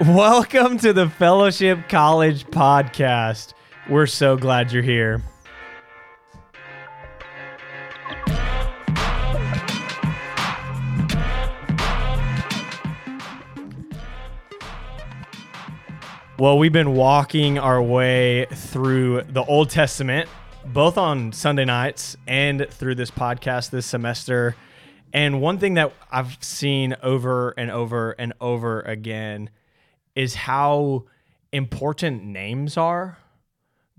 Welcome to the Fellowship College Podcast. We're so glad you're here. Well, we've been walking our way through the Old Testament, both on Sunday nights and through this podcast this semester. And one thing that I've seen over and over and over again is how important names are.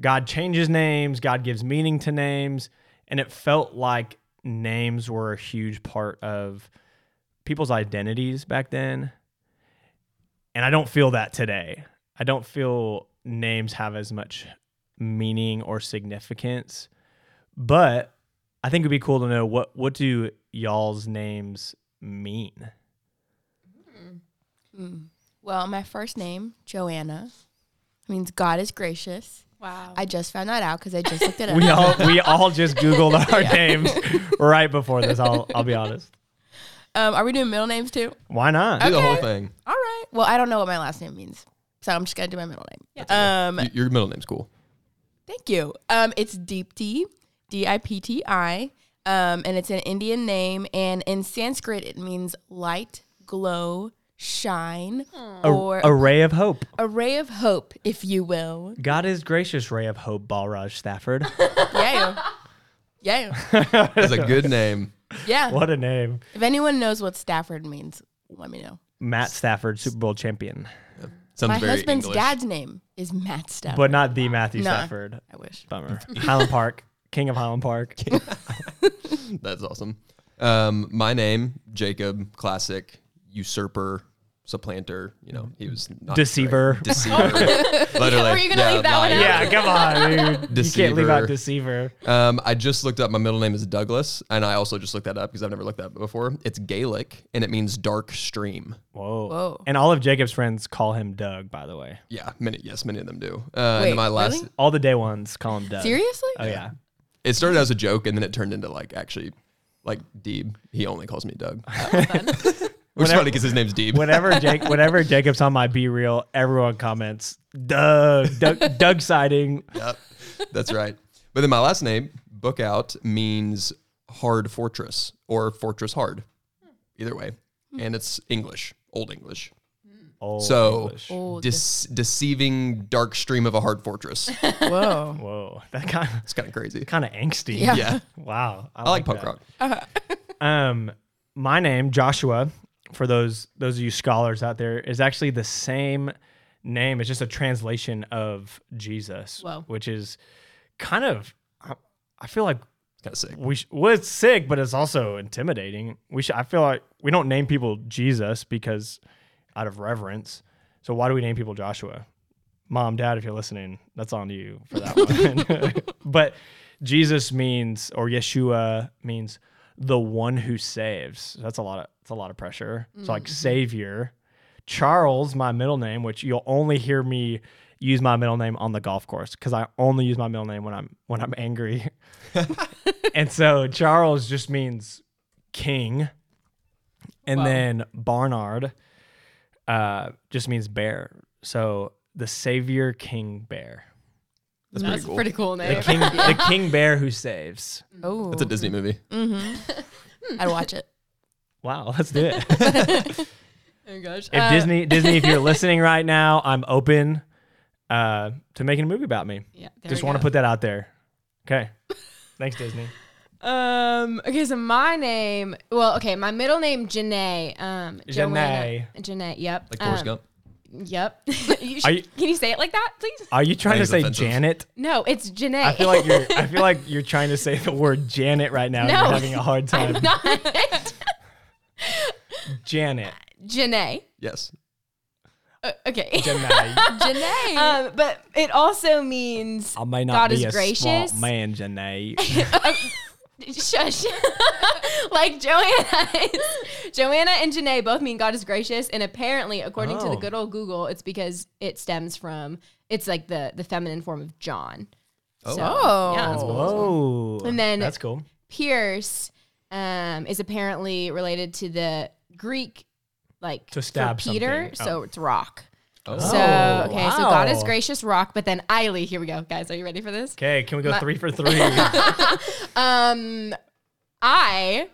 God changes names, God gives meaning to names, and it felt like names were a huge part of people's identities back then. And I don't feel that today. I don't feel names have as much meaning or significance. But I think it'd be cool to know what what do y'all's names mean? Hmm. Hmm. Well, my first name, Joanna, means God is gracious. Wow. I just found that out because I just looked it up. We all we all just googled our names right before this. I'll I'll be honest. um, are we doing middle names too? Why not? Do the whole thing. All right. Well, I don't know what my last name means, so I'm just gonna do my middle name. Um, Y- Your middle name's cool. thank you. Um, it's Dipti, D I P T I, um, and it's an Indian name, and in Sanskrit it means light, glow, shine, A, or a ray of hope. a ray of hope, if you will. God is gracious, ray of hope, Balraj Stafford. Yeah. Yeah. That's a good name. Yeah. what a name. If anyone knows what Stafford means, let me know. Matt Stafford, Super Bowl champion, Sounds My very husband's English. dad's name is Matt Stafford. but not the Matthew Nah. Stafford. I wish. Bummer. Highland Park, King of Highland Park. That's awesome. Um, my name, Jacob, classic, usurper, supplanter. You know, he was not Deceiver. great. Deceiver. Literally. Were you gonna yeah, leave that one out? Yeah, come on, dude. You can't leave out deceiver. Um, I just looked up. My middle name is Douglas, and I also just looked that up because I've never looked that up before. It's Gaelic, and it means dark stream. Whoa. Whoa. And all of Jacob's friends call him Doug, by the way. Yeah, many. Yes, many of them do. Uh, and Wait, then my last. really? All the day ones call him Doug. Seriously? Oh yeah. It started as a joke, and then it turned into like actually, like Deeb. He only calls me Doug, which is Whenever- funny because his name's Deeb. Whenever Jake, whenever Jacob's on my BeReal, everyone comments Doug, Doug, Doug sighting. Yep, that's right. But then my last name, Book Out, means hard fortress or fortress hard, either way, and it's English, Old English. Old So English. Old. Dece- deceiving dark stream of a hard fortress. Whoa. Whoa, that kind of It's kind of crazy. kind of angsty. Yeah. Yeah, Wow. I like punk that. rock. Um, my name Joshua, for those those of you scholars out there, is actually the same name. It's just a translation of Jesus, Whoa. which is kind of. I, I feel like kind of sick. we sh- well, it's sick, but it's also intimidating. We should. I feel like we don't name people Jesus because out of reverence. So why do we name people Joshua? Mom, Dad, if you're listening, that's on you for that one. but Jesus means, or Yeshua means, the one who saves. That's a lot of. It's a lot of pressure. So like savior. Charles, my middle name, which you'll only hear me use my middle name on the golf course because I only use my middle name when I'm when I'm angry. and so Charles just means king, and Wow. then Barnard uh, just means bear. So the Savior King Bear, That's, That's pretty cool. a pretty cool the name. king, the King Bear who saves. Oh. It's a Disney movie. I'd watch it. Wow, let's do it. Oh my gosh. if Uh, Disney, Disney, if you're listening right now, I'm open uh, to making a movie about me. Yeah. there Just we want to go. put that out there. Okay, thanks Disney. Um. Okay. So my name. Well. Okay. My middle name Janae. Um. Joanna. Janae. Yep. Like Forrest um, Gump. Yep. you Are you- can you say it like that, please? Are you trying to say offensive. Janet? No, it's Janae. I feel like you're. I feel like you're trying to say the word Janet right now. and No. You're having a hard time. I'm not. Janet. Janae. Yes. Uh, okay. Janae. Janae. um. But it also means I may not God be is a gracious. smart man, Janae. Shush. like Joanna is, Joanna and Janae both mean God is gracious. And apparently, according to the Oh. good old Google, it's because it stems from, it's like the, the feminine form of John. Oh. So, Oh. yeah, that's cool. Whoa. And then- that's cool. Pierce um, is apparently related to the Greek, like To stab for Peter. something. So Oh. it's rock. So Oh, okay, so God is gracious rock, but then Eiley, here we go, guys. Are you ready for this? Okay, can we go three for three? Um, I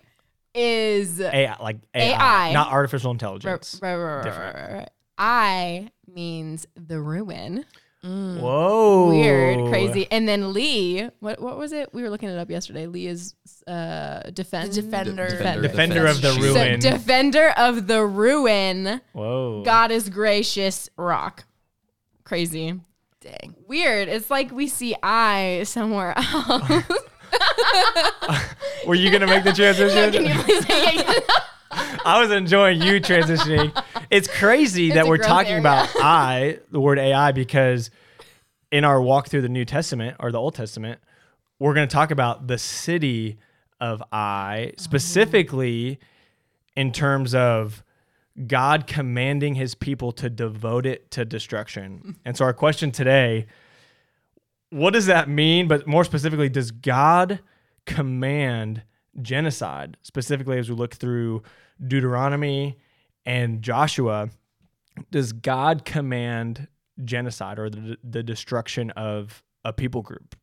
is AI, like AI, AI. not artificial intelligence. r- r- r- Different. r- r- I means the ruin. Whoa, Weird, crazy. And then Lee, what what was it? We were looking it up yesterday. Lee is uh defend Defender. Defender, Defender of the Shield. So, ruin. defender of the ruin. Whoa, God is gracious rock. Crazy. Dang. Weird. It's like we see Ai somewhere else. were you gonna make the transition? Can you please say it again? I was enjoying you transitioning. It's crazy that we're talking area. about Ai, the word AI, because in our walk through the New Testament or the Old Testament, we're going to talk about the city of Ai, specifically in terms of God commanding his people to devote it to destruction. And so our question today, what does that mean? But more specifically, does God command genocide? Specifically, as we look through Deuteronomy and Joshua, does God command genocide or the, the destruction of a people group?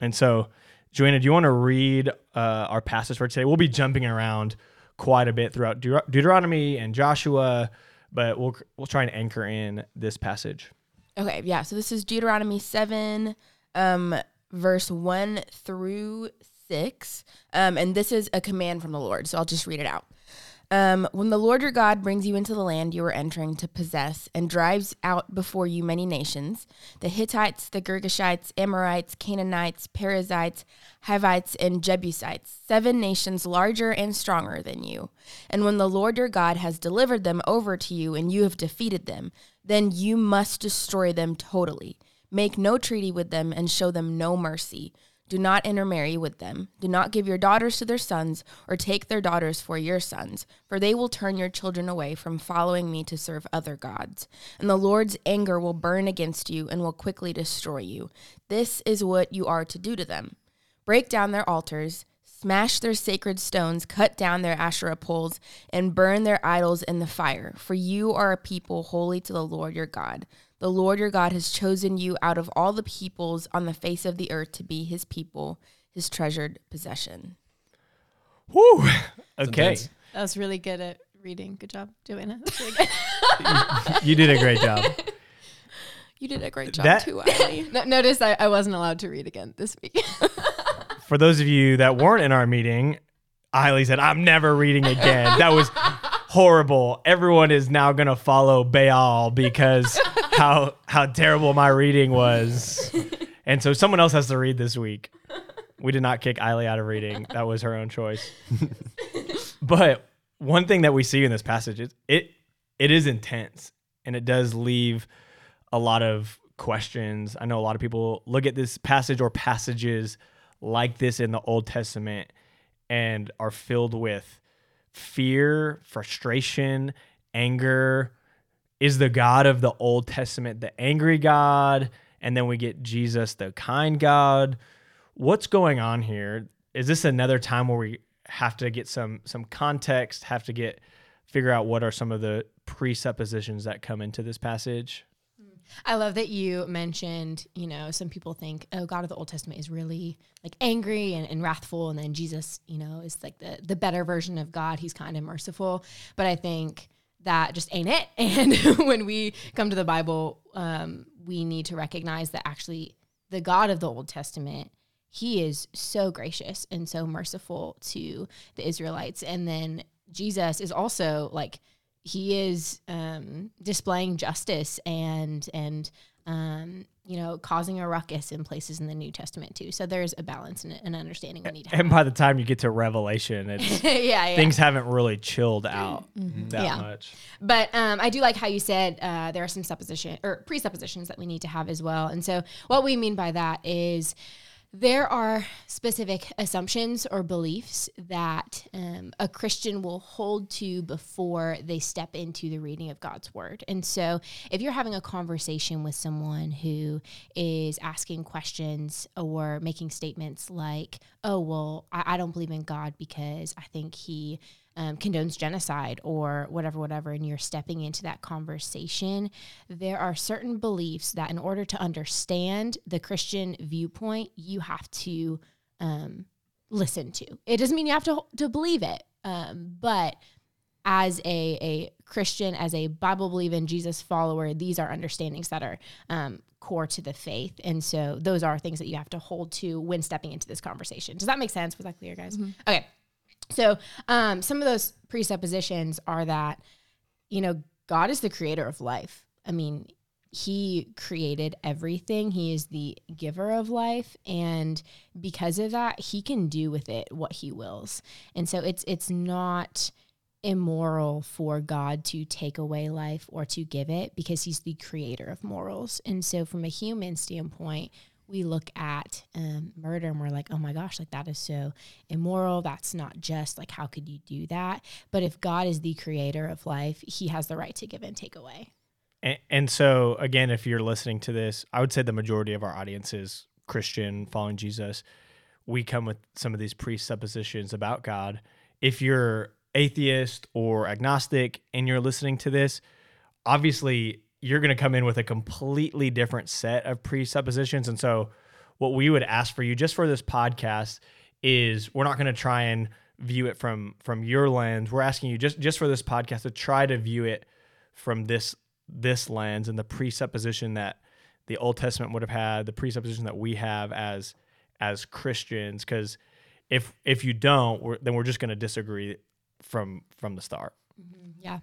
And so, Joanna, do you want to read uh, our passage for today? We'll be jumping around quite a bit throughout Deut- Deuteronomy and Joshua, but we'll we'll try and anchor in this passage. Okay, yeah. So this is Deuteronomy 7, um, verse 1 through 6. Um, and this is a command from the Lord. So I'll just read it out. Um, when the Lord your God brings you into the land you are entering to possess and drives out before you many nations the Hittites, the Girgashites, Amorites, Canaanites, Perizzites, Hivites, and Jebusites, seven nations larger and stronger than you. And when the Lord your God has delivered them over to you and you have defeated them, then you must destroy them totally. Make no treaty with them and show them no mercy. Do not intermarry with them. Do not give your daughters to their sons, or take their daughters for your sons, for they will turn your children away from following me to serve other gods. And the Lord's anger will burn against you and will quickly destroy you. This is what you are to do to them break down their altars, smash their sacred stones, cut down their Asherah poles, and burn their idols in the fire. For you are a people holy to the Lord your God. The Lord your God has chosen you out of all the peoples on the face of the earth to be his people, his treasured possession. Whew. Okay, intense. That was really good at reading. Good job, Joanna. Really good. you did a great job. You did a great job That- too, Eileen. No- Notice I, I wasn't allowed to read again this week. For those of you that weren't in our meeting, Eiley said, "I'm never reading again." That was horrible. Everyone is now gonna follow Baal because how how terrible my reading was, and so someone else has to read this week. We did not kick Eiley out of reading. That was her own choice. but one thing that we see in this passage is it it is intense and it does leave a lot of questions. I know a lot of people look at this passage or passages like this in the Old Testament and are filled with fear, frustration, anger. Is the God of the Old Testament the angry God? And then we get Jesus, the kind God. What's going on here? Is this another time where we have to get some some context, have to get figure out what are some of the presuppositions that come into this passage? I love that you mentioned, you know, some people think, oh, God of the Old Testament is really like angry and, and wrathful. And then Jesus, you know, is like the, the better version of God. He's kind and merciful. But I think that just ain't it. And when we come to the Bible, um, we need to recognize that actually the God of the Old Testament, he is so gracious and so merciful to the Israelites. And then Jesus is also like, he is um, displaying justice and and um, you know causing a ruckus in places in the New Testament too. So there's a balance and an understanding we need to have. And by the time you get to Revelation, it's yeah, yeah. things haven't really chilled out that Yeah. much. But um, I do like how you said uh, there are some supposition or presuppositions that we need to have as well. And so what we mean by that is there are specific assumptions or beliefs that um, a Christian will hold to before they step into the reading of God's word. And so if you're having a conversation with someone who is asking questions or making statements like, oh, well, I, I don't believe in God because I think he um, condones genocide or whatever, whatever, and you're stepping into that conversation, there are certain beliefs that in order to understand the Christian viewpoint, you have to um, listen to. It doesn't mean you have to to believe it, um, but as a, a Christian, as a Bible believing Jesus follower, these are understandings that are um, core to the faith. And so those are things that you have to hold to when stepping into this conversation. Does that make sense? Was that clear, guys? Okay. So um, some of those presuppositions are that, you know, God is the creator of life. I mean, he created everything. He is the giver of life and because of that, he can do with it what he wills. And so it's it's not immoral for God to take away life or to give it because he's the creator of morals. And so from a human standpoint, we look at um, murder and we're like, oh my gosh, like that is so immoral. That's not just like, how could you do that? But if God is the creator of life, he has the right to give and take away. And, and so, again, if you're listening to this, I would say the majority of our audience is Christian, following Jesus. We come with some of these presuppositions about God. If you're atheist or agnostic and you're listening to this, obviously you're going to come in with a completely different set of presuppositions. And so, what we would ask for you just for this podcast is we're not going to try and view it from from your lens. We're asking you just just for this podcast to try to view it from this this lens and the presupposition that the Old Testament would have had, the presupposition that we have as as Christians. Because if if you don't, we're, then we're just going to disagree from from the start. Mm-hmm. Yeah.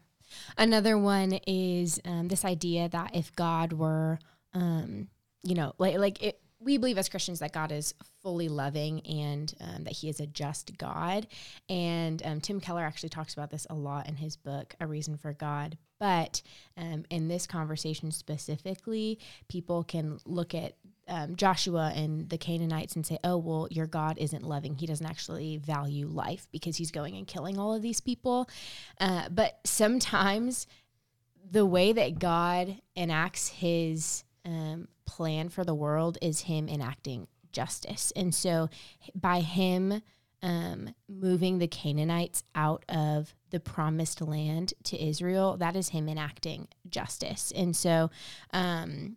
Another one is um, this idea that if God were, um, you know, like like it, we believe as Christians that God is fully loving and um, that He is a just God. And um, Tim Keller actually talks about this a lot in his book, A Reason for God. But um, in this conversation specifically, people can look at um, Joshua and the Canaanites and say, oh, well, your God isn't loving. He doesn't actually value life because he's going and killing all of these people. Uh, but sometimes the way that God enacts his um, plan for the world is him enacting justice. And so by him um, moving the Canaanites out of the promised land to Israel, that is him enacting justice. And so, um,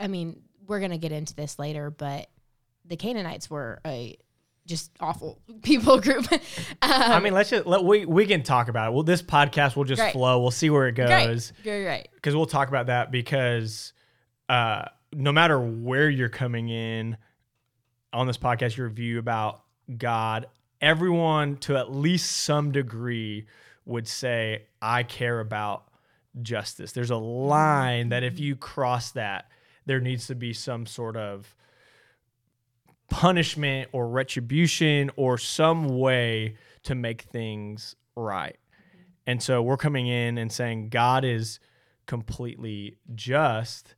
I mean, we're going to get into this later, but the Canaanites were a just awful people group. um, I mean, let's just let we we can talk about it. Well, this podcast will just Great. flow. We'll see where it goes great, great. because we'll talk about that because uh, no matter where you're coming in on this podcast, your view about God, everyone to at least some degree would say, I care about justice. There's a line that if you cross that, there needs to be some sort of punishment or retribution or some way to make things right. And so we're coming in and saying God is completely just.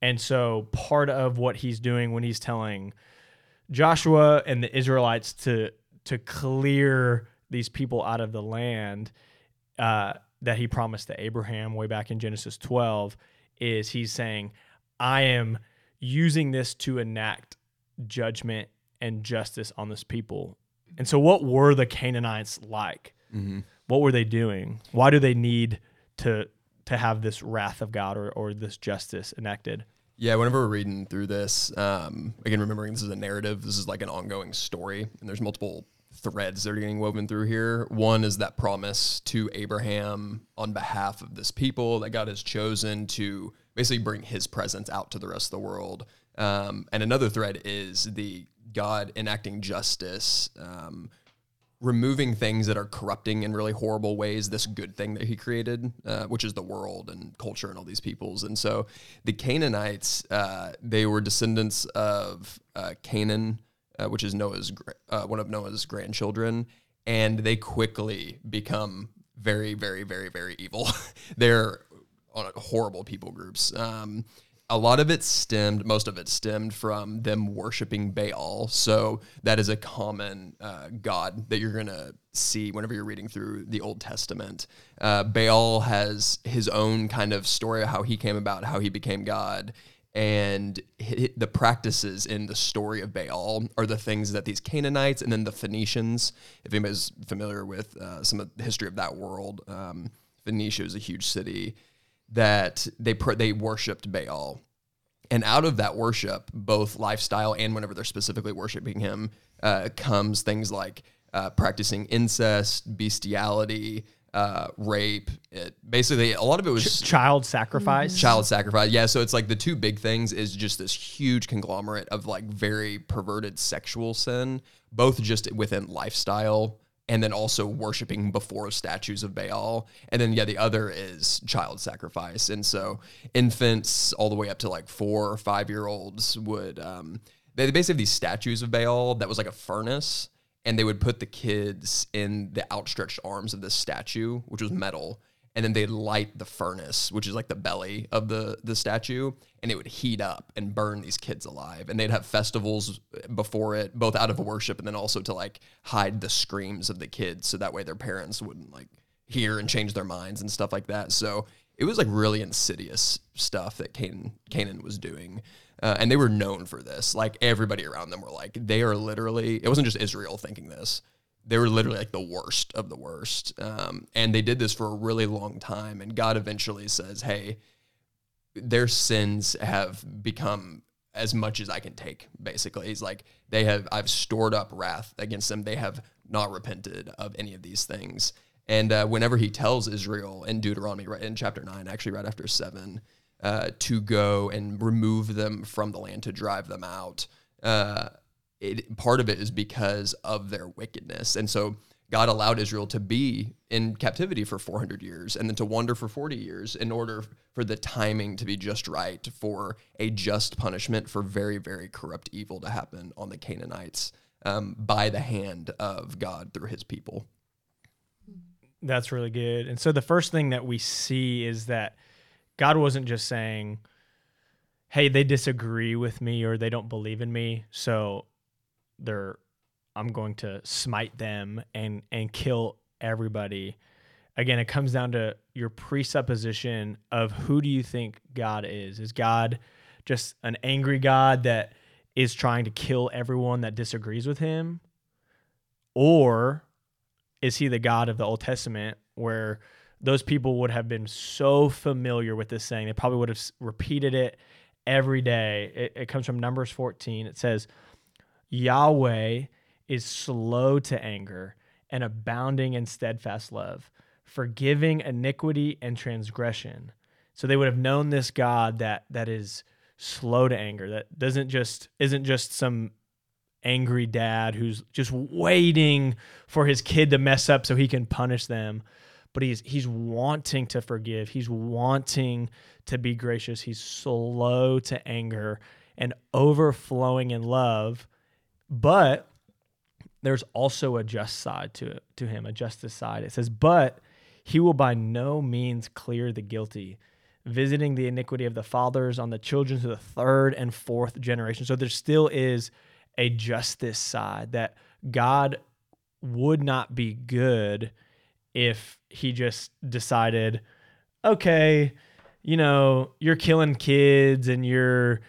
And so part of what he's doing when he's telling Joshua and the Israelites to to clear these people out of the land uh, that he promised to Abraham way back in Genesis 12 is he's saying, I am using this to enact judgment and justice on this people. And so, what were the Canaanites like? What were they doing? Why do they need to to have this wrath of God or, or this justice enacted? Yeah, whenever we're reading through this, um, again, remembering this is a narrative, this is like an ongoing story, and there's multiple threads that are getting woven through here. One is that promise to Abraham on behalf of this people that God has chosen to basically bring his presence out to the rest of the world. Um, and another thread is the God enacting justice, um, removing things that are corrupting in really horrible ways this good thing that he created uh, which is the world and culture and all these peoples and so the canaanites uh, they were descendants of uh, canaan uh, which is noah's uh, one of noah's grandchildren and they quickly become very very very very evil they're on horrible people groups um, a lot of it stemmed, most of it stemmed from them worshiping Baal. So that is a common uh, god that you're going to see whenever you're reading through the Old Testament. Uh, Baal has his own kind of story of how he came about, how he became God. And the practices in the story of Baal are the things that these Canaanites and then the Phoenicians, if anybody's familiar with uh, some of the history of that world, um, Phoenicia is a huge city that they pr- they worshipped Baal. And out of that worship, both lifestyle and whenever they're specifically worshiping him, uh, comes things like uh, practicing incest, bestiality, uh, rape. It, basically, a lot of it was Child sacrifice. child sacrifice. Yeah, so it's like the two big things is just this huge conglomerate of like very perverted sexual sin, both just within lifestyle and then also worshiping before statues of Baal. And then yeah, the other is child sacrifice. And so infants all the way up to like 4 or 5 year olds would um they basically have these statues of Baal that was like a furnace and they would put the kids in the outstretched arms of this statue, which was metal, and then they'd light the furnace, which is like the belly of the the statue, and it would heat up and burn these kids alive. And they'd have festivals before it, both out of worship and then also to like hide the screams of the kids, so that way their parents wouldn't like hear and change their minds and stuff like that. So it was like really insidious stuff that Canaan, Canaan was doing. Uh, and they were known for this. Like everybody around them were like, they are literally, it wasn't just Israel thinking this. They were literally like the worst of the worst. Um, and they did this for a really long time. And God eventually says, hey, their sins have become as much as I can take, basically. He's like, they have, I've stored up wrath against them. They have not repented of any of these things. And uh, whenever he tells Israel in Deuteronomy, right in chapter nine, actually right after seven, uh, to go and remove them from the land to drive them out, uh, it, part of it is because of their wickedness. And so God allowed Israel to be in captivity for 400 years and then to wander for 40 years in order for the timing to be just right for a just punishment for very, very corrupt evil to happen on the Canaanites um, by the hand of God through his people. That's really good. And so the first thing that we see is that God wasn't just saying, "Hey, they disagree with me or they don't believe in me, so they're I'm going to smite them and and kill everybody." Again, it comes down to your presupposition of who do you think God is? Is God just an angry God that is trying to kill everyone that disagrees with him? Or is he the God of the Old Testament where those people would have been so familiar with this saying? They probably would have repeated it every day. It, it comes from Numbers 14. It says, Yahweh is slow to anger and abounding in steadfast love, forgiving iniquity and transgression. So they would have known this God that that is slow to anger, that doesn't just isn't just some angry dad who's just waiting for his kid to mess up so he can punish them but he's he's wanting to forgive. He's wanting to be gracious. He's slow to anger and overflowing in love but there's also a just side to it, to him a justice side. It says but he will by no means clear the guilty visiting the iniquity of the fathers on the children to the third and fourth generation. So there still is a justice side that God would not be good if he just decided, okay, you know, you're killing kids and you're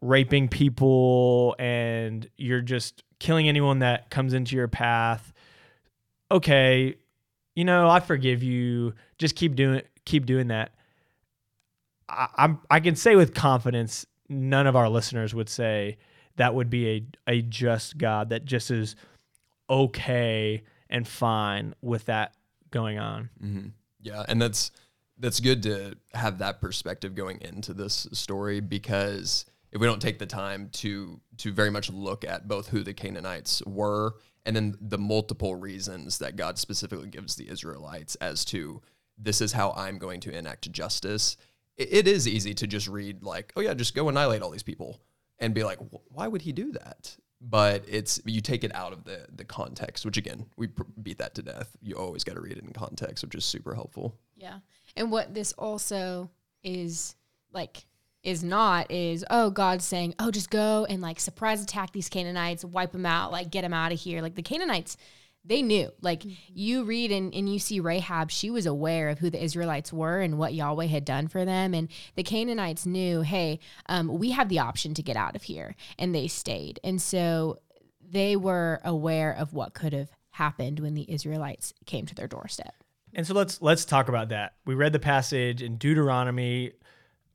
raping people and you're just killing anyone that comes into your path. Okay, you know, I forgive you. Just keep doing keep doing that. I, I'm I can say with confidence, none of our listeners would say that would be a, a just God that just is okay and fine with that going on. Mm-hmm. Yeah, and that's that's good to have that perspective going into this story because if we don't take the time to to very much look at both who the Canaanites were and then the multiple reasons that God specifically gives the Israelites as to this is how I'm going to enact justice. It, it is easy to just read like, oh yeah, just go annihilate all these people and be like, why would he do that? But it's you take it out of the the context, which again we pr- beat that to death. You always got to read it in context, which is super helpful. Yeah. And what this also is like is not is oh God's saying, "Oh, just go and like surprise attack these Canaanites, wipe them out, like get them out of here." Like the Canaanites they knew. Like you read and, and you see Rahab, she was aware of who the Israelites were and what Yahweh had done for them. And the Canaanites knew, hey, um, we have the option to get out of here. And they stayed. And so they were aware of what could have happened when the Israelites came to their doorstep. And so let's let's talk about that. We read the passage in Deuteronomy.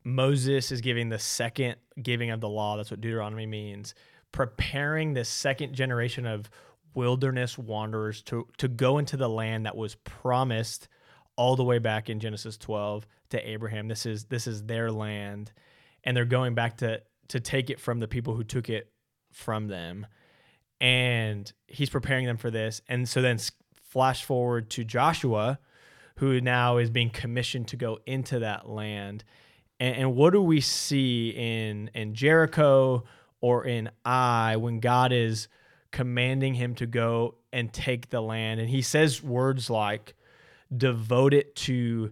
Moses is giving the second giving of the law. That's what Deuteronomy means. Preparing the second generation of wilderness wanderers to to go into the land that was promised all the way back in Genesis 12 to Abraham. This is this is their land and they're going back to to take it from the people who took it from them. And he's preparing them for this. And so then flash forward to Joshua who now is being commissioned to go into that land. And, and what do we see in in Jericho or in Ai when God is commanding him to go and take the land. And he says words like, devote it to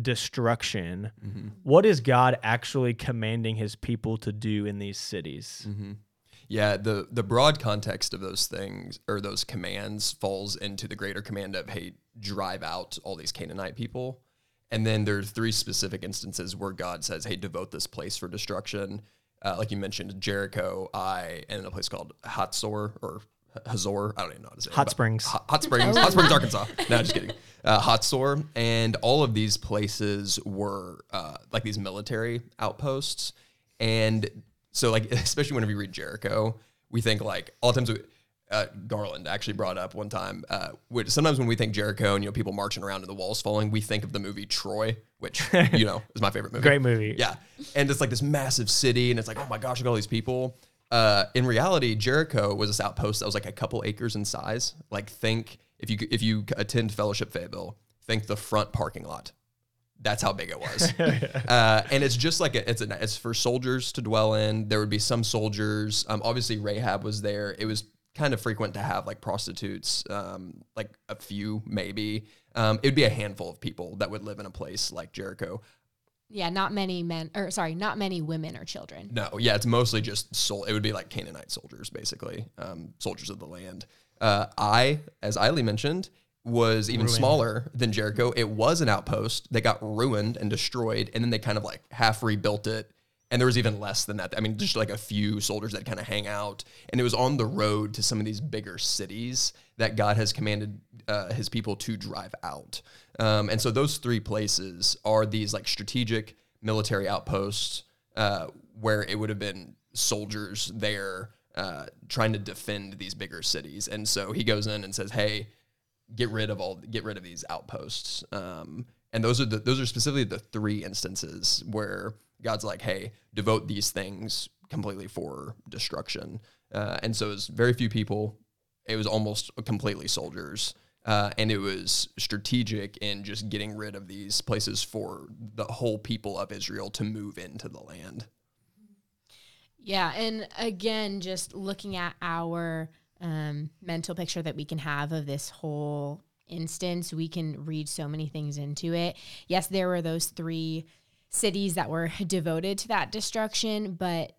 destruction. Mm-hmm. What is God actually commanding his people to do in these cities? Mm-hmm. Yeah, the the broad context of those things or those commands falls into the greater command of hey, drive out all these Canaanite people. And then there are three specific instances where God says, "Hey, devote this place for destruction." Uh, like you mentioned, Jericho, Ai, and a place called Hatzor or Hazor. I don't even know how to say Hot it, Springs. Hot, Hot, Springs. Hot Springs, Arkansas. No, just kidding. Uh, Hatzor. And all of these places were uh, like these military outposts. And so, like, especially whenever you read Jericho, we think like all the times we, uh, Garland actually brought up one time. Uh, which sometimes when we think Jericho and you know people marching around and the walls falling, we think of the movie Troy, which you know is my favorite movie. Great movie. Yeah, and it's like this massive city, and it's like oh my gosh, look at all these people. Uh, in reality, Jericho was this outpost that was like a couple acres in size. Like think if you if you attend Fellowship Fayetteville, think the front parking lot. That's how big it was, uh, and it's just like a, it's a, it's for soldiers to dwell in. There would be some soldiers. Um, obviously Rahab was there. It was kind of frequent to have like prostitutes, um, like a few maybe. Um, it would be a handful of people that would live in a place like Jericho. Yeah, not many men, or sorry, not many women or children. No, yeah, it's mostly just soul. It would be like Canaanite soldiers, basically, um, soldiers of the land. Uh, Ai, as Eiley mentioned, was even ruined. smaller than Jericho. It was an outpost that got ruined and destroyed, and then they kind of like half rebuilt it and there was even less than that. I mean, just like a few soldiers that kind of hang out, and it was on the road to some of these bigger cities that God has commanded uh, His people to drive out. Um, and so those three places are these like strategic military outposts uh, where it would have been soldiers there uh, trying to defend these bigger cities. And so he goes in and says, "Hey, get rid of all, get rid of these outposts." Um, and those are the those are specifically the three instances where God's like, hey, devote these things completely for destruction. Uh, and so it was very few people. It was almost completely soldiers. Uh, and it was strategic in just getting rid of these places for the whole people of Israel to move into the land. Yeah. And again, just looking at our um, mental picture that we can have of this whole instance, we can read so many things into it. Yes, there were those three cities that were devoted to that destruction, but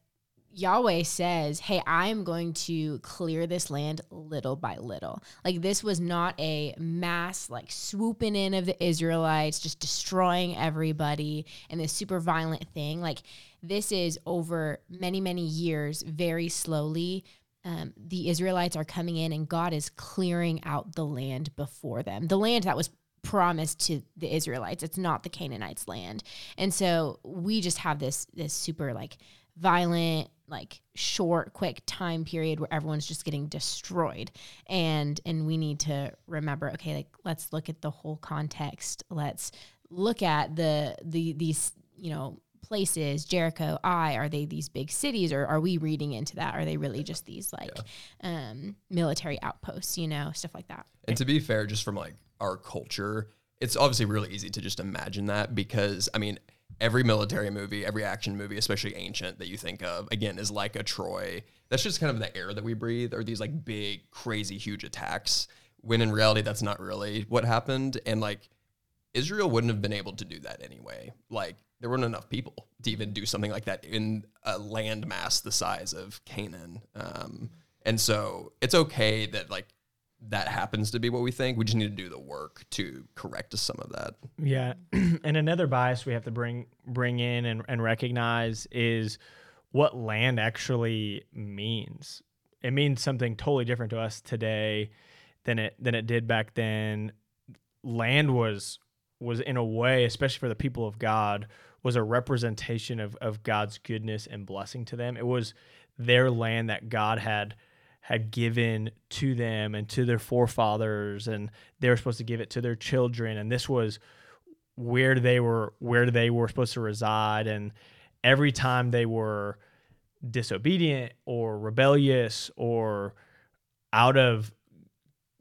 Yahweh says, Hey, I'm going to clear this land little by little. Like, this was not a mass, like, swooping in of the Israelites, just destroying everybody and this super violent thing. Like, this is over many, many years, very slowly. Um, the Israelites are coming in and God is clearing out the land before them. The land that was promised to the Israelites. It's not the Canaanites' land. And so we just have this this super like violent like short quick time period where everyone's just getting destroyed and and we need to remember okay like let's look at the whole context let's look at the the these you know places jericho ai are they these big cities or are we reading into that are they really just these like yeah. um military outposts you know stuff like that and to be fair just from like our culture, it's obviously really easy to just imagine that because I mean, every military movie, every action movie, especially ancient that you think of, again, is like a Troy. That's just kind of the air that we breathe, or these like big, crazy, huge attacks. When in reality, that's not really what happened. And like Israel wouldn't have been able to do that anyway. Like there weren't enough people to even do something like that in a landmass the size of Canaan. Um, and so it's okay that like that happens to be what we think. We just need to do the work to correct some of that. Yeah, and another bias we have to bring bring in and, and recognize is what land actually means. It means something totally different to us today than it than it did back then. Land was was in a way, especially for the people of God, was a representation of of God's goodness and blessing to them. It was their land that God had had given to them and to their forefathers and they were supposed to give it to their children and this was where they were where they were supposed to reside and every time they were disobedient or rebellious or out of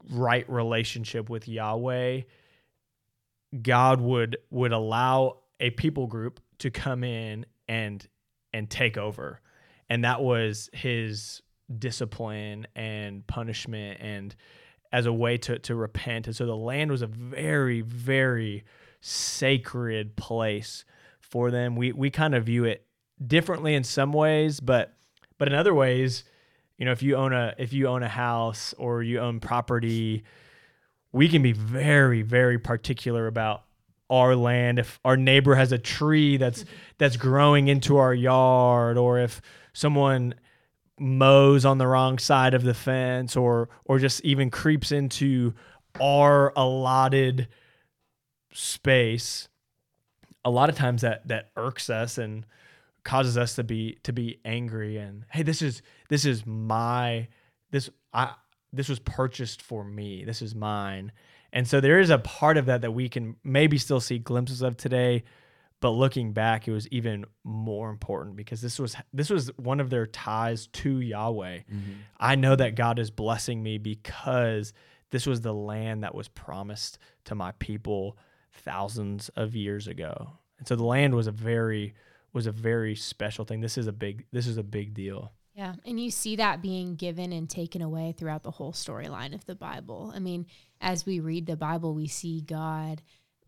right relationship with Yahweh God would would allow a people group to come in and and take over and that was his discipline and punishment and as a way to, to repent. And so the land was a very, very sacred place for them. We we kind of view it differently in some ways, but but in other ways, you know, if you own a if you own a house or you own property, we can be very, very particular about our land. If our neighbor has a tree that's that's growing into our yard, or if someone mows on the wrong side of the fence or or just even creeps into our allotted space a lot of times that that irks us and causes us to be to be angry and hey this is this is my this i this was purchased for me this is mine and so there is a part of that that we can maybe still see glimpses of today but looking back, it was even more important because this was this was one of their ties to Yahweh. Mm-hmm. I know that God is blessing me because this was the land that was promised to my people thousands of years ago. And so the land was a very was a very special thing. This is a big this is a big deal. Yeah, and you see that being given and taken away throughout the whole storyline of the Bible. I mean, as we read the Bible, we see God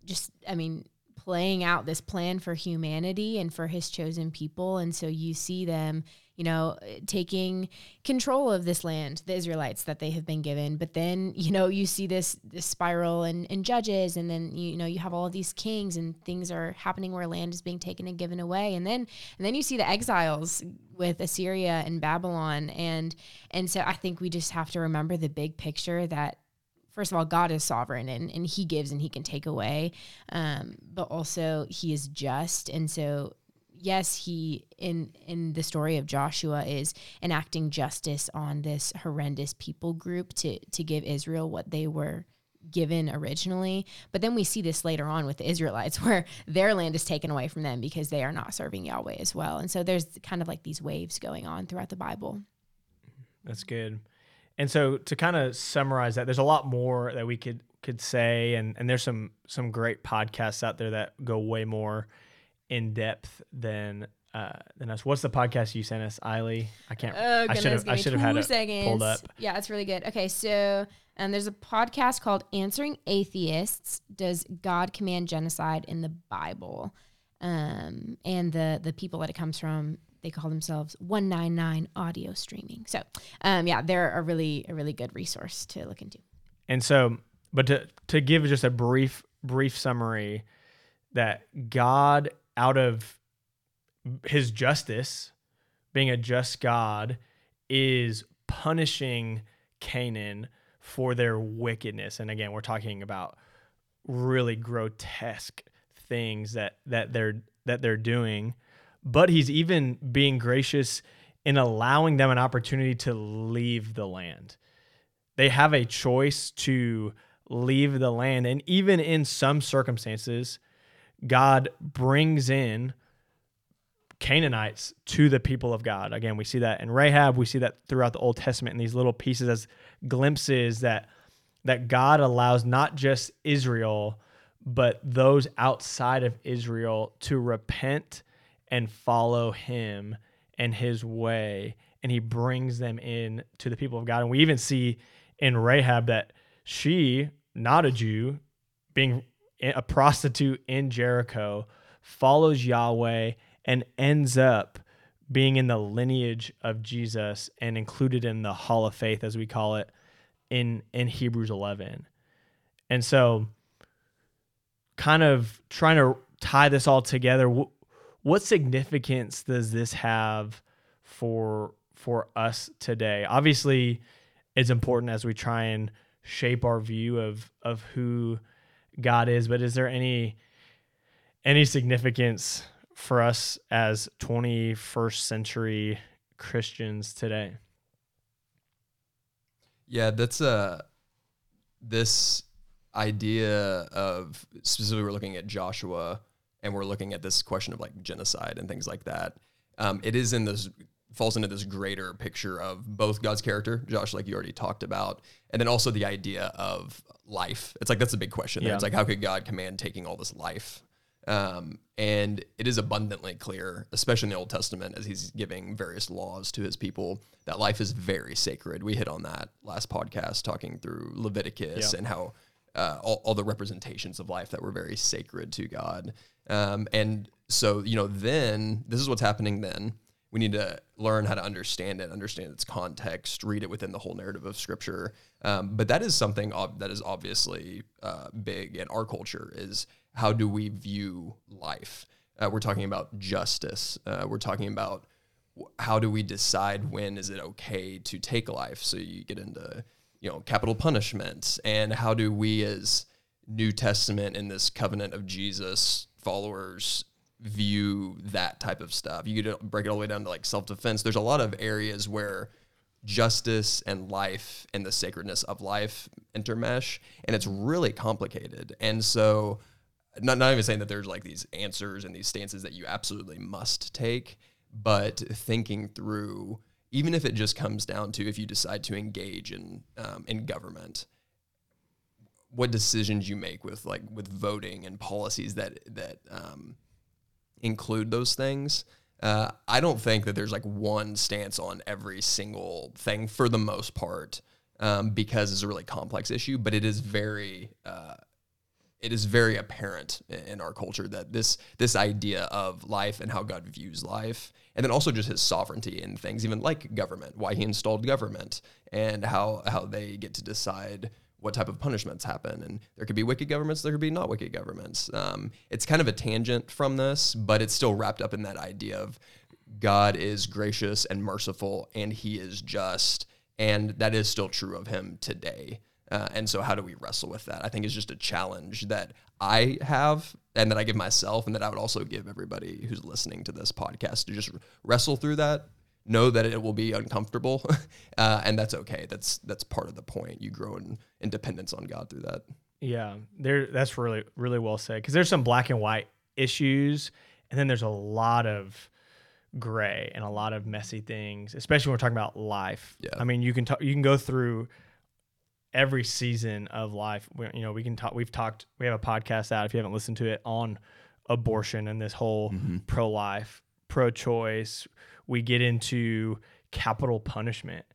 just I mean, playing out this plan for humanity and for his chosen people. And so you see them, you know, taking control of this land, the Israelites that they have been given. But then, you know, you see this, this spiral and, and judges, and then you know, you have all of these kings and things are happening where land is being taken and given away. And then and then you see the exiles with Assyria and Babylon. And and so I think we just have to remember the big picture that first of all, God is sovereign and, and he gives and he can take away. Um, but also he is just. And so yes, he in in the story of Joshua is enacting justice on this horrendous people group to to give Israel what they were given originally. But then we see this later on with the Israelites where their land is taken away from them because they are not serving Yahweh as well. And so there's kind of like these waves going on throughout the Bible. That's good. And so to kind of summarize that, there's a lot more that we could could say, and and there's some some great podcasts out there that go way more in depth than uh, than us. What's the podcast you sent us, Eiley? I can't. Oh, I should have. I should have had it seconds. pulled up. Yeah, it's really good. Okay, so um, there's a podcast called "Answering Atheists." Does God command genocide in the Bible? Um, and the the people that it comes from they call themselves 199 Audio Streaming. So, um, yeah, they're a really a really good resource to look into. And so, but to to give just a brief brief summary, that God out of His justice, being a just God, is punishing Canaan for their wickedness. And again, we're talking about really grotesque things that that they're that they're doing but he's even being gracious in allowing them an opportunity to leave the land. They have a choice to leave the land. And even in some circumstances, God brings in Canaanites to the people of God. Again, we see that in Rahab, we see that throughout the Old Testament in these little pieces as glimpses that that God allows not just Israel, but those outside of Israel to repent and follow him and his way. And he brings them in to the people of God. And we even see in Rahab that she not a Jew being a prostitute in Jericho follows Yahweh and ends up being in the lineage of Jesus and included in the hall of faith as we call it in in Hebrews 11. And so kind of trying to tie this all together wh- what significance does this have for for us today? Obviously, it's important as we try and shape our view of of who God is, but is there any any significance for us as 21st century Christians today? Yeah, that's uh this idea of specifically we're looking at Joshua and we're looking at this question of like genocide and things like that. Um, it is in this falls into this greater picture of both God's character, Josh, like you already talked about, and then also the idea of life. It's like that's a big question. there. It's like how could God command taking all this life? Um, and it is abundantly clear, especially in the Old Testament, as he's giving various laws to his people, that life is very sacred. We hit on that last podcast, talking through Leviticus Yeah. and how uh, all, all the representations of life that were very sacred to God. Um, and so, you know, then this is what's happening then. We need to learn how to understand it, understand its context, read it within the whole narrative of Scripture. Um, but that is something ob- that is obviously uh, big in our culture is how do we view life? Uh, we're talking about justice. Uh, we're talking about how do we decide when is it okay to take life? So you get into you know capital punishment and how do we as New Testament in this covenant of Jesus followers view that type of stuff. You could break it all the way down to like self defense. There's a lot of areas where justice and life and the sacredness of life intermesh, and it's really complicated. And so, not, not even saying that there's like these answers and these stances that you absolutely must take, but thinking through, even if it just comes down to if you decide to engage in um, in government, what decisions you make with like with voting and policies that that um, include those things. Uh, I don't think that there's like one stance on every single thing for the most part, um, because it's a really complex issue. But it is very, uh, it is very apparent in our culture that this this idea of life and how God views life, and then also just His sovereignty in things, even like government, why He installed government, and how how they get to decide what type of punishments happen. And there could be wicked governments, there could be not wicked governments. Um, it's kind of a tangent from this, but it's still wrapped up in that idea of God is gracious and merciful, and He is just, and that is still true of Him today. Uh, and so, how do we wrestle with that? I think is just a challenge that I have, and that I give myself, and that I would also give everybody who's listening to this podcast to just wrestle through that. Know that it will be uncomfortable, uh, and that's okay. That's that's part of the point. You grow in, in dependence on God through that. Yeah, there. That's really really well said. Because there's some black and white issues, and then there's a lot of gray and a lot of messy things, especially when we're talking about life. Yeah. I mean, you can talk. You can go through every season of life. We, you know, we can talk. We've talked. We have a podcast out. If you haven't listened to it on abortion and this whole pro life, pro choice, we get into capital punishment,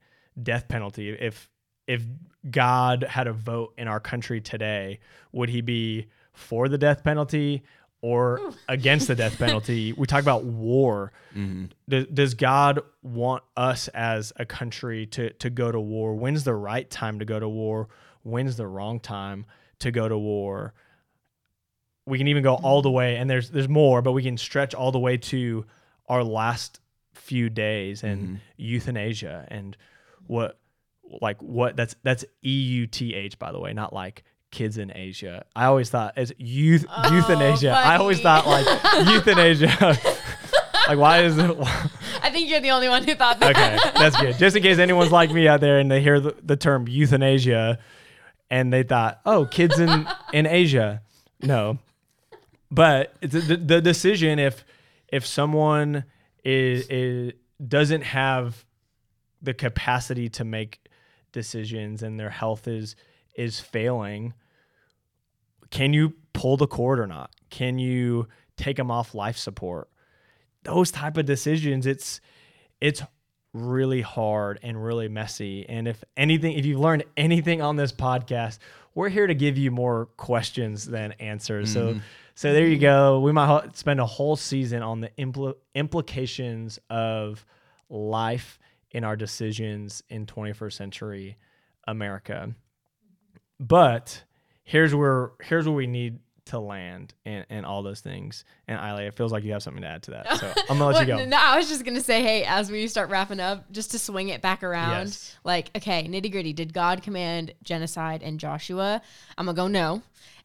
death penalty. If if God had a vote in our country today, would he be for the death penalty or against the death penalty? We talk about war. Mm-hmm. Does, does God want us as a country to, to go to war? When's the right time to go to war? When's the wrong time to go to war? We can even go all the way, and there's there's more, but we can stretch all the way to our last few days and mm-hmm. euthanasia and what like what that's that's E U T H by the way, not like kids in Asia. I always thought as youth oh, euthanasia. I always thought like euthanasia. like why is it? I think you're the only one who thought that. okay, that's good. Just in case anyone's like me out there and they hear the, the term euthanasia and they thought, oh, kids in in Asia. No, but it's the, the decision if if someone is, is doesn't have the capacity to make decisions and their health is is failing can you pull the cord or not? Can you take them off life support? Those type of decisions it's it's really hard and really messy. And if anything if you've learned anything on this podcast we're here to give you more questions than answers. So mm-hmm. So there you mm. go we might spend a whole season on the impl- implications of life in our decisions in 21st century America. But here's where here's where we need to land and, and all those things. And Eiley, it feels like you have something to add to that. So I'm gonna let you go. No, I was just gonna say, hey, as we start wrapping up, just to swing it back around, Yes. like, okay, nitty gritty. Did God command genocide in Joshua? I'm gonna go no,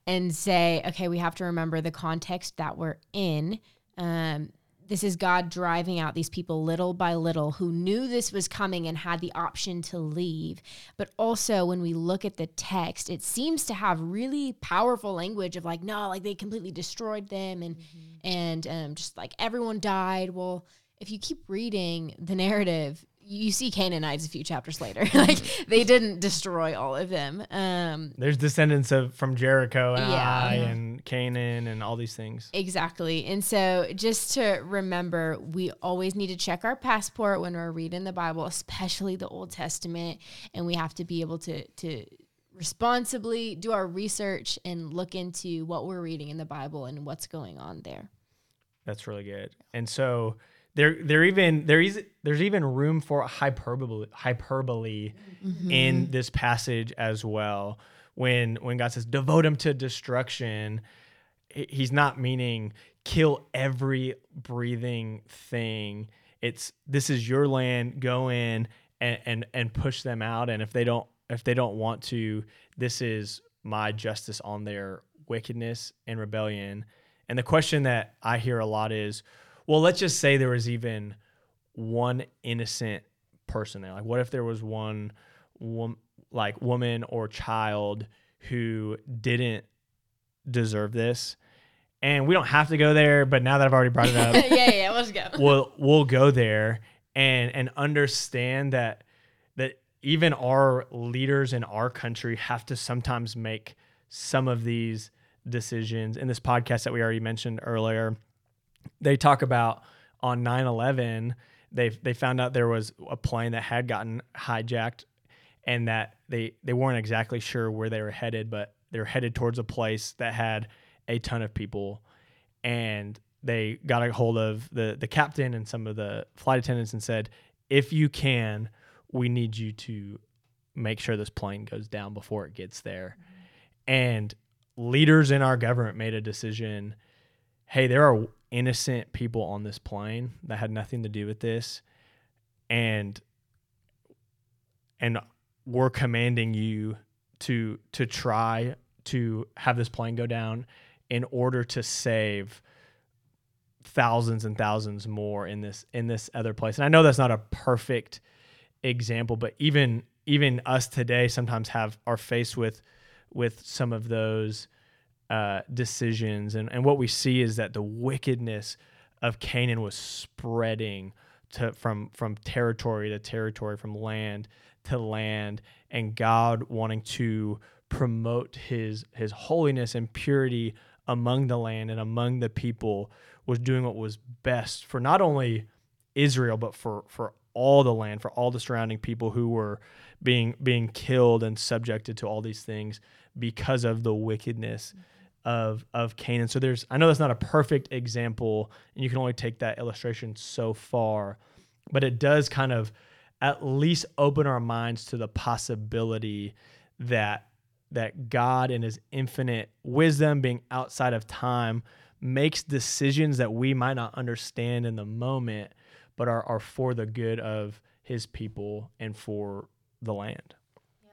and say, okay, we have to remember the context that we're in. Um, this is God driving out these people little by little who knew this was coming and had the option to leave. But also, when we look at the text, it seems to have really powerful language of like, no, like they completely destroyed them and and um, just like everyone died. Well, if you keep reading the narrative, you see Canaanites a few chapters later. like they didn't destroy all of them. Um, There's descendants of from Jericho and Yeah. Ai and Canaan and all these things. Exactly. And so just to remember, we always need to check our passport when we're reading the Bible, especially the Old Testament, and we have to be able to to responsibly do our research and look into what we're reading in the Bible and what's going on there. That's really good. And so there there even there is there's even room for hyperbole hyperbole mm-hmm. in this passage as well. When when God says devote him to destruction, he's not meaning kill every breathing thing. It's this is your land, go in and and, and push them out and if they don't if they don't want to, this is my justice on their wickedness and rebellion. And the question that I hear a lot is, well, let's just say there was even one innocent person there. Like, what if there was one, wom- like woman or child who didn't deserve this? And we don't have to go there, but now that I've already brought it up, yeah, yeah, let's go. we'll we'll go there and and understand that that even our leaders in our country have to sometimes make some of these decisions in this podcast that we already mentioned earlier they talk about on 9-11 they they found out there was a plane that had gotten hijacked and that they they weren't exactly sure where they were headed but they were headed towards a place that had a ton of people. And they got a hold of the the captain and some of the flight attendants and said if you can we need you to make sure this plane goes down before it gets there. Mm-hmm. And leaders in our government made a decision hey there are innocent people on this plane that had nothing to do with this and and we're commanding you to to try to have this plane go down in order to save thousands and thousands more in this in this other place. And I know that's not a perfect example, but even even us today sometimes have are faced with with some of those uh, decisions, and and what we see is that the wickedness of Canaan was spreading to from from territory to territory, from land to land, and God wanting to promote his his holiness and purity among the land and among the people was doing what was best for not only Israel but for for all the land for all the surrounding people who were being being killed and subjected to all these things because of the wickedness of of Canaan. So there's I know that's not a perfect example and you can only take that illustration so far, but it does kind of at least open our minds to the possibility that that God in his infinite wisdom being outside of time makes decisions that we might not understand in the moment but are, are for the good of his people and for the land.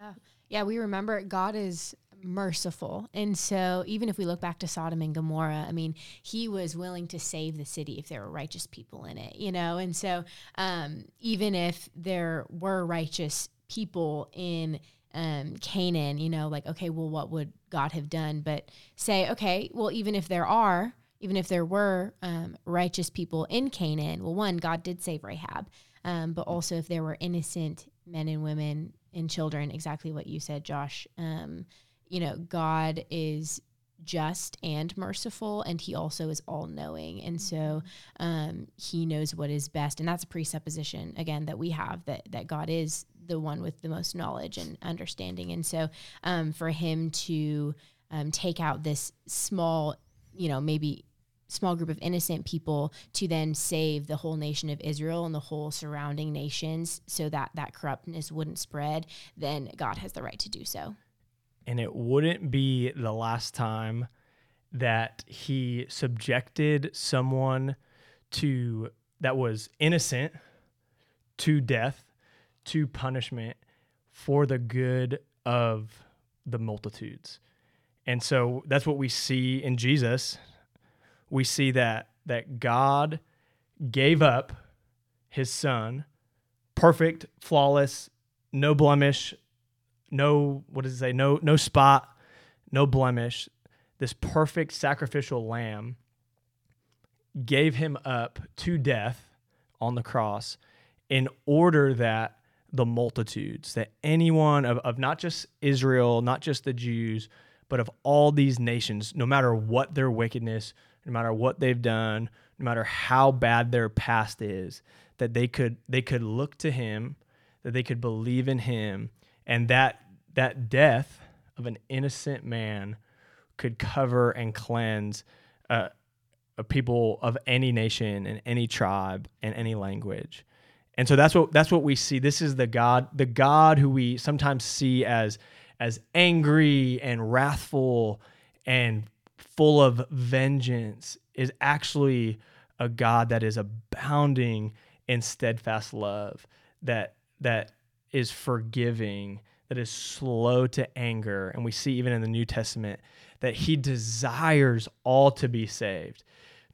Yeah. Yeah, we remember God is merciful. And so even if we look back to Sodom and Gomorrah, I mean, he was willing to save the city if there were righteous people in it, you know? And so um, even if there were righteous people in um, Canaan, you know, like, okay, well, what would God have done? But say, okay, well, even if there are, even if there were um, righteous people in Canaan, well, one, God did save Rahab. Um, but also, if there were innocent men and women and children, exactly what you said, Josh, um, you know, God is just and merciful, and He also is all knowing. And so um, He knows what is best. And that's a presupposition, again, that we have that, that God is the one with the most knowledge and understanding. And so um, for Him to um, take out this small, you know, maybe small group of innocent people to then save the whole nation of Israel and the whole surrounding nations so that that corruptness wouldn't spread, then God has the right to do so. And it wouldn't be the last time that he subjected someone to that was innocent to death, to punishment for the good of the multitudes. And so that's what we see in Jesus. We see that that God gave up his son, perfect, flawless, no blemish, no what does it say? No no spot, no blemish. This perfect sacrificial lamb gave him up to death on the cross in order that the multitudes, that anyone of, of not just Israel, not just the Jews, but of all these nations, no matter what their wickedness, no matter what they've done, no matter how bad their past is, that they could they could look to him, that they could believe in him, and that that death of an innocent man could cover and cleanse uh, a people of any nation and any tribe and any language. And so that's what that's what we see. This is the God, the God who we sometimes see as as angry and wrathful and full of vengeance is actually a God that is abounding in steadfast love, that that is forgiving, that is slow to anger. And we see even in the New Testament that he desires all to be saved.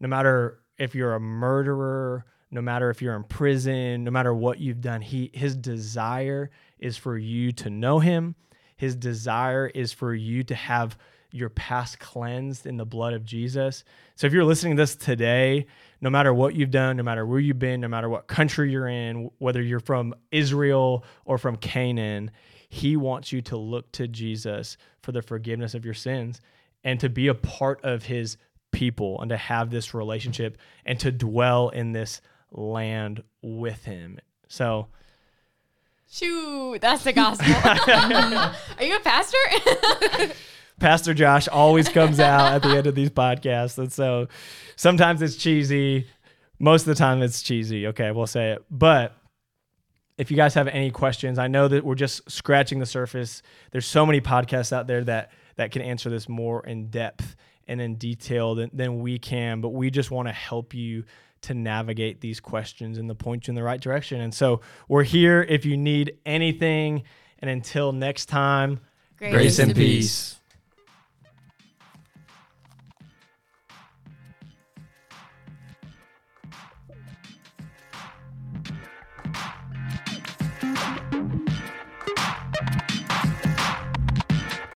No matter if you're a murderer, no matter if you're in prison, no matter what you've done, he his desire is for you to know him. His desire is for you to have your past cleansed in the blood of Jesus. So if you're listening to this today, no matter what you've done, no matter where you've been, no matter what country you're in, whether you're from Israel or from Canaan, he wants you to look to Jesus for the forgiveness of your sins and to be a part of his people and to have this relationship and to dwell in this land with him. So, shoot, that's the gospel. Are you a pastor? Pastor Josh always comes out at the end of these podcasts. And so sometimes it's cheesy. Most of the time it's cheesy. Okay, we'll say it. But if you guys have any questions, I know that we're just scratching the surface. There's so many podcasts out there that that can answer this more in depth and in detail than, than we can, but we just want to help you to navigate these questions and to point you in the right direction. And so we're here if you need anything. And until next time, grace, grace and peace. peace.